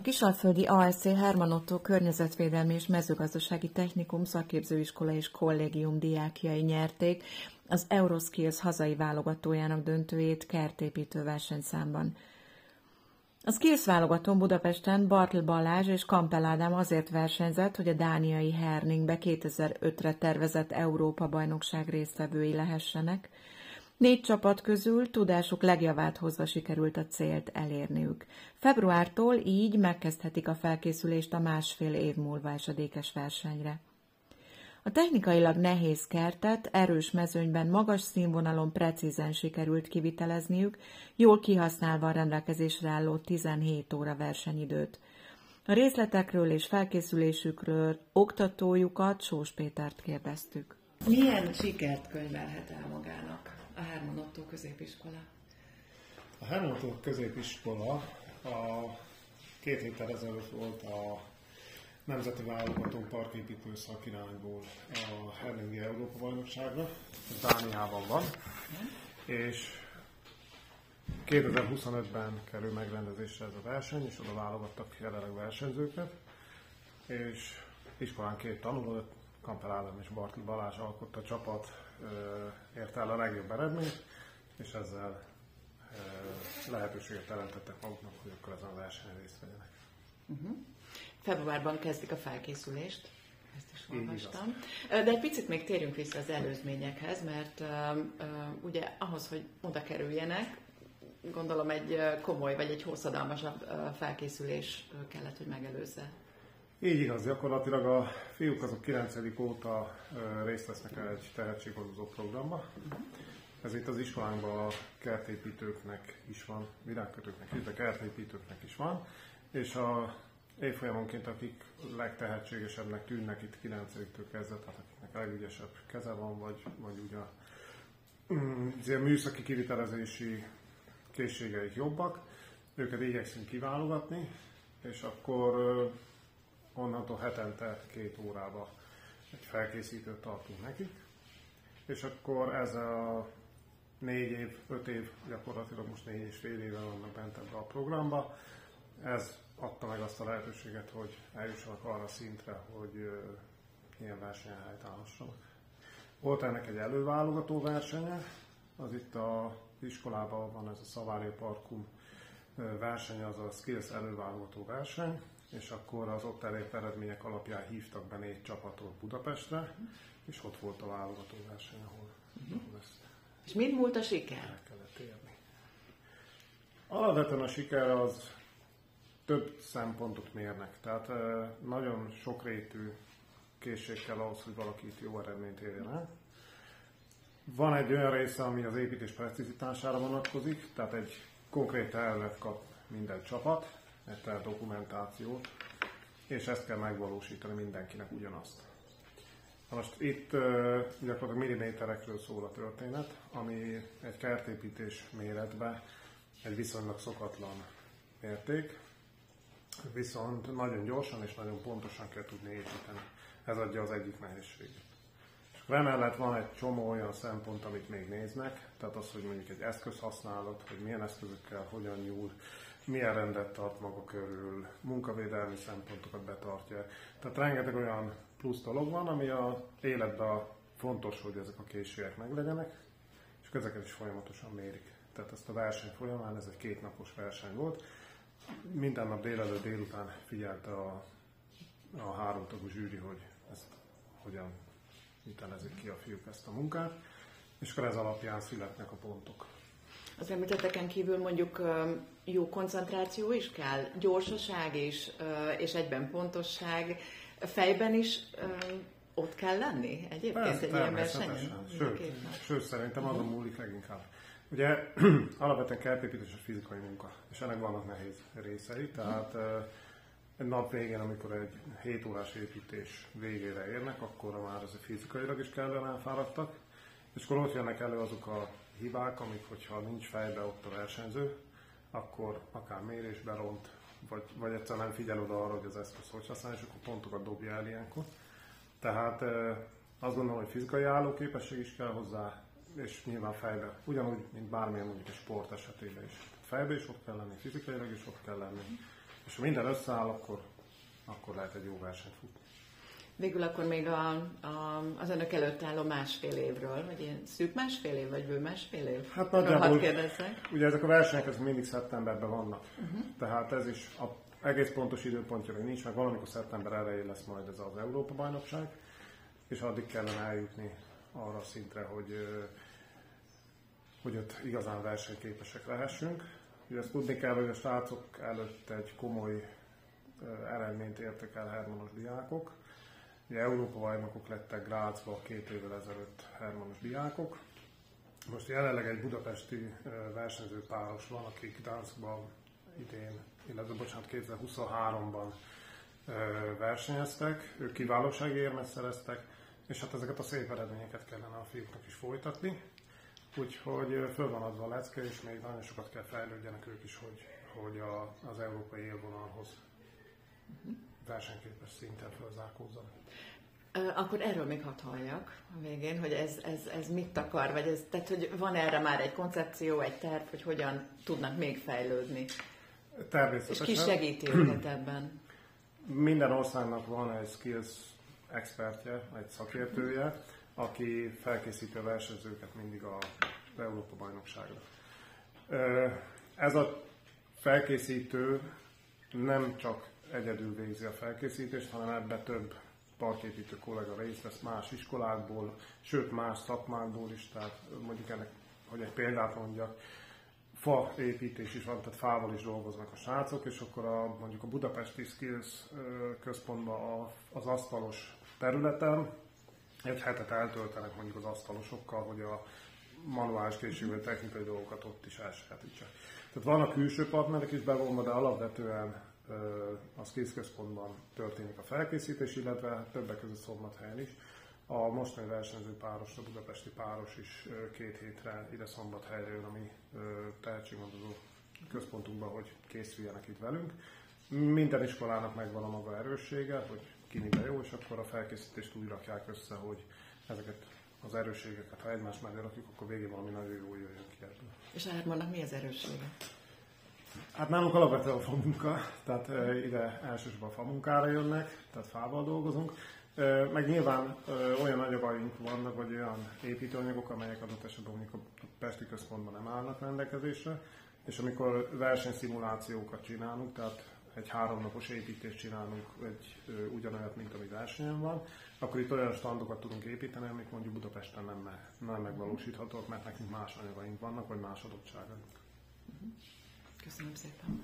A Kisalföldi ASC Herman Otto Környezetvédelmi és Mezőgazdasági Technikum szakképzőiskola és kollégium diákjai nyerték az Euroskills hazai válogatójának döntőjét kertépítő versenyszámban. A Skills válogatón Budapesten Bartl Balázs és Kampel Ádám azért versenyzett, hogy a dániai Herningbe 2005-re tervezett Európa-bajnokság résztvevői lehessenek, Négy csapat közül tudásuk legjavát hozva sikerült a célt elérniük. Februártól így megkezdhetik a felkészülést a másfél év múlva esedékes versenyre. A technikailag nehéz kertet erős mezőnyben magas színvonalon precízen sikerült kivitelezniük, jól kihasználva a rendelkezésre álló 17 óra versenyidőt. A részletekről és felkészülésükről oktatójukat Sós Pétert kérdeztük. Milyen sikert könyvelhet el magának? A Herman Otto középiskola? A Herman Otto középiskola a két héttel ezelőtt volt a Nemzeti Válogató Parképítő szakirányból a Herlingi Európa bajnokságra, Dániában van, és 2025-ben kerül megrendezésre ez a verseny, és oda válogattak jelenleg versenyzőket, és iskolán két tanuló, Kampel Ádám és Bartli Balázs alkotta a csapat érte el a legjobb eredményt, és ezzel lehetőséget teremtettek maguknak, hogy akkor ezen a versenyen részt vegyenek. Uh-huh. Februárban kezdik a felkészülést, ezt is olvastam. De egy picit még térjünk vissza az előzményekhez, mert uh, uh, ugye ahhoz, hogy oda kerüljenek, gondolom egy komoly vagy egy hosszadalmasabb felkészülés kellett, hogy megelőzze így igaz, gyakorlatilag a fiúk azok 9. óta részt vesznek egy tehetséghozó programba. Ez itt az iskolánkban a kertépítőknek is van, virágkötőknek is, de kertépítőknek is van, és a évfolyamonként, akik legtehetségesebbnek tűnnek itt 9-től kezdve, tehát akiknek a legügyesebb keze van, vagy, vagy ugye a mm, műszaki kivitelezési készségeik jobbak, őket igyekszünk kiválogatni, és akkor onnantól hetente két órába egy felkészítőt tartunk nekik, és akkor ez a négy év, öt év, gyakorlatilag most négy és fél éve vannak bent ebbe a programba. Ez adta meg azt a lehetőséget, hogy eljussanak arra szintre, hogy ilyen versenyen helytállhassanak. Volt ennek egy előválogató versenye, az itt a iskolában van ez a Szavária Parkum verseny, az a Skills előválogató verseny, és akkor az ott elért eredmények alapján hívtak be négy csapatot Budapestre, és ott volt a válogató verseny, ahol, uh-huh. ahol ezt És mind múlt a siker? El kellett érni. Alapvetően a siker az több szempontot mérnek, tehát nagyon sokrétű készség kell ahhoz, hogy valaki itt jó eredményt érjen el. Van egy olyan része, ami az építés precizitására vonatkozik, tehát egy konkrét elvet kap minden csapat, egy dokumentációt, és ezt kell megvalósítani mindenkinek ugyanazt. Na most itt gyakorlatilag milliméterekről szól a történet, ami egy kertépítés méretben egy viszonylag szokatlan érték, viszont nagyon gyorsan és nagyon pontosan kell tudni építeni. Ez adja az egyik nehézséget. És emellett van egy csomó olyan szempont, amit még néznek, tehát az, hogy mondjuk egy eszköz használat, hogy milyen eszközökkel hogyan nyúl, milyen rendet tart maga körül, munkavédelmi szempontokat betartja. Tehát rengeteg olyan plusz dolog van, ami a életben fontos, hogy ezek a készségek meglegyenek, és ezeket is folyamatosan mérik. Tehát ezt a verseny folyamán, ez egy kétnapos verseny volt, minden nap délelőtt délután figyelte a, a háromtagú zsűri, hogy ezt hogyan vitelezik ki a fiúk ezt a munkát, és akkor ez alapján születnek a pontok. Az említetteken kívül mondjuk jó koncentráció is kell, gyorsaság is, és egyben pontosság. Fejben is ott kell lenni egyébként Persze, egy ilyen versenyen? Sőt, sőt, szerintem azon uh-huh. múlik leginkább. Ugye alapvetően kertépítés a fizikai munka, és ennek vannak nehéz részei, tehát egy nap végén, amikor egy 7 órás építés végére érnek, akkor már ez fizikailag is kellene elfáradtak, és akkor ott jönnek elő azok a hibák, amik, hogyha nincs fejbe ott a versenyző, akkor akár mérésbe ront, vagy, vagy egyszerűen nem figyel oda arra, hogy az eszköz hogy használja, és akkor pontokat dobja el ilyenkor. Tehát azt gondolom, hogy fizikai állóképesség is kell hozzá, és nyilván fejbe, ugyanúgy, mint bármilyen mondjuk egy sport esetében is. Fejbe is ott kell lenni, fizikailag is ott kell lenni, És ha minden összeáll, akkor, akkor lehet egy jó versenyt futni. Végül akkor még a, a, az önök előtt álló másfél évről, vagy ilyen szűk másfél év, vagy bő másfél év? Hát nagyjából, ugye ezek a versenyek ezek mindig szeptemberben vannak. Uh-huh. Tehát ez is a egész pontos időpontja még nincs, meg valamikor szeptember elején lesz majd ez az Európa-bajnokság, és addig kellene eljutni arra a szintre, hogy, hogy ott igazán versenyképesek lehessünk. Ugye ezt tudni kell, hogy a srácok előtt egy komoly eredményt értek el Hermanos diákok, Ugye Európa bajnokok lettek Grácsba két évvel ezelőtt Hermanos diákok. Most jelenleg egy budapesti versenyző páros van, akik Gdanskban idén, illetve bocsánat, 2023-ban versenyeztek, ők kiválósági érmet szereztek, és hát ezeket a szép eredményeket kellene a fiúknak is folytatni. Úgyhogy föl van adva a lecke, és még nagyon sokat kell fejlődjenek ők is, hogy, hogy a, az európai élvonalhoz versenyképes szinten fölzárkózzanak. Akkor erről még hadd halljak a végén, hogy ez, ez, ez mit akar, vagy ez, tehát hogy van erre már egy koncepció, egy terv, hogy hogyan tudnak még fejlődni. Természetesen. És ki segíti őket ebben? Minden országnak van egy skills expertje, egy szakértője, aki felkészíti a versenyzőket mindig a Európa bajnokságra. Ez a felkészítő nem csak egyedül végzi a felkészítést, hanem ebbe több parképítő kollega részt vesz más iskolákból, sőt más szakmákból is, tehát mondjuk ennek, hogy egy példát mondjak, fa építés is van, tehát fával is dolgoznak a srácok, és akkor a, mondjuk a Budapesti Skills központban az asztalos területen egy hetet eltöltenek mondjuk az asztalosokkal, hogy a manuális készségű technikai dolgokat ott is elsajátítsák. Tehát vannak külső partnerek is bevonva, de alapvetően a Skills központban történik a felkészítés, illetve többek között Szombathelyen is. A mostani versenyző páros, a budapesti páros is két hétre ide Szombathelyre jön a mi tehetségmondozó központunkban, hogy készüljenek itt velünk. Minden iskolának megvan a maga erőssége, hogy ki miben jó, és akkor a felkészítést úgy rakják össze, hogy ezeket az erősségeket, ha egymás mellé rakjuk, akkor végén valami nagyon jó jöjjön ki ebből. És a Hermannak mi az erőssége? Hát nálunk alapvetően a famunka, tehát ide elsősorban famunkára jönnek, tehát fával dolgozunk. Meg nyilván olyan anyagaink vannak, vagy olyan építőanyagok, amelyek adott esetben mondjuk a Pesti központban nem állnak rendelkezésre, és amikor versenyszimulációkat csinálunk, tehát egy háromnapos építést csinálunk, egy ugyanolyat, mint ami versenyen van, akkor itt olyan standokat tudunk építeni, amik mondjuk Budapesten nem, nem megvalósíthatók, mert nekünk más anyagaink vannak, vagy más adottságaink. Köszönöm szépen.